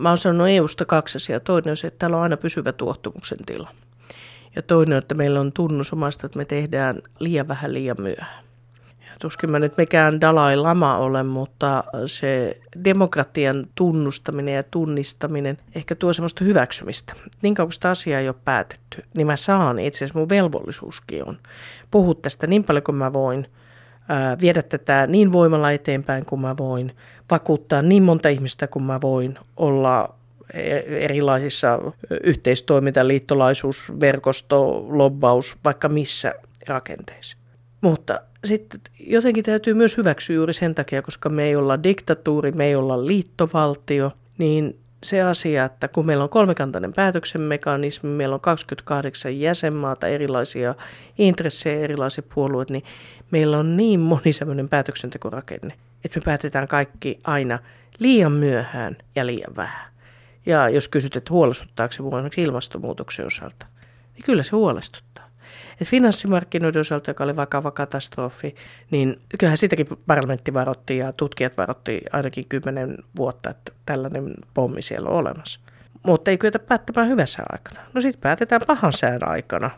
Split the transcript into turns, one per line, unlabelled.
mä oon sanonut EUsta kaksi asiaa. Toinen on se, että täällä on aina pysyvä tuottumuksen tila. Ja toinen on, että meillä on tunnus omasta, että me tehdään liian vähän liian myöhään. Ja tuskin mä nyt mikään Dalai Lama ole, mutta se demokratian tunnustaminen ja tunnistaminen ehkä tuo semmoista hyväksymistä. Niin kauan kun sitä asiaa ei ole päätetty, niin mä saan, itse asiassa mun velvollisuuskin on, puhua tästä niin paljon kuin mä voin – viedä tätä niin voimalla eteenpäin kuin mä voin, vakuuttaa niin monta ihmistä kuin mä voin, olla e, erilaisissa yhteistoiminta, liittolaisuus, verkosto, lobbaus, vaikka missä rakenteissa. Mutta sitten jotenkin täytyy myös hyväksyä juuri sen takia, koska me ei olla diktatuuri, me ei olla liittovaltio, niin se asia, että kun meillä on kolmikantainen päätöksenmekanismi, meillä on 28 jäsenmaata, erilaisia intressejä, erilaiset puolueet, niin meillä on niin monisävyinen päätöksentekorakenne, että me päätetään kaikki aina liian myöhään ja liian vähän. Ja jos kysyt, että huolestuttaako se esimerkiksi ilmastonmuutoksen osalta, niin kyllä se huolestuttaa. Et finanssimarkkinoiden osalta, joka oli vakava katastrofi, niin kyllähän sitäkin parlamentti varotti ja tutkijat varotti ainakin kymmenen vuotta, että tällainen pommi siellä on olemassa. Mutta ei kyetä päättämään hyvässä aikana. No sitten päätetään pahan sään aikana.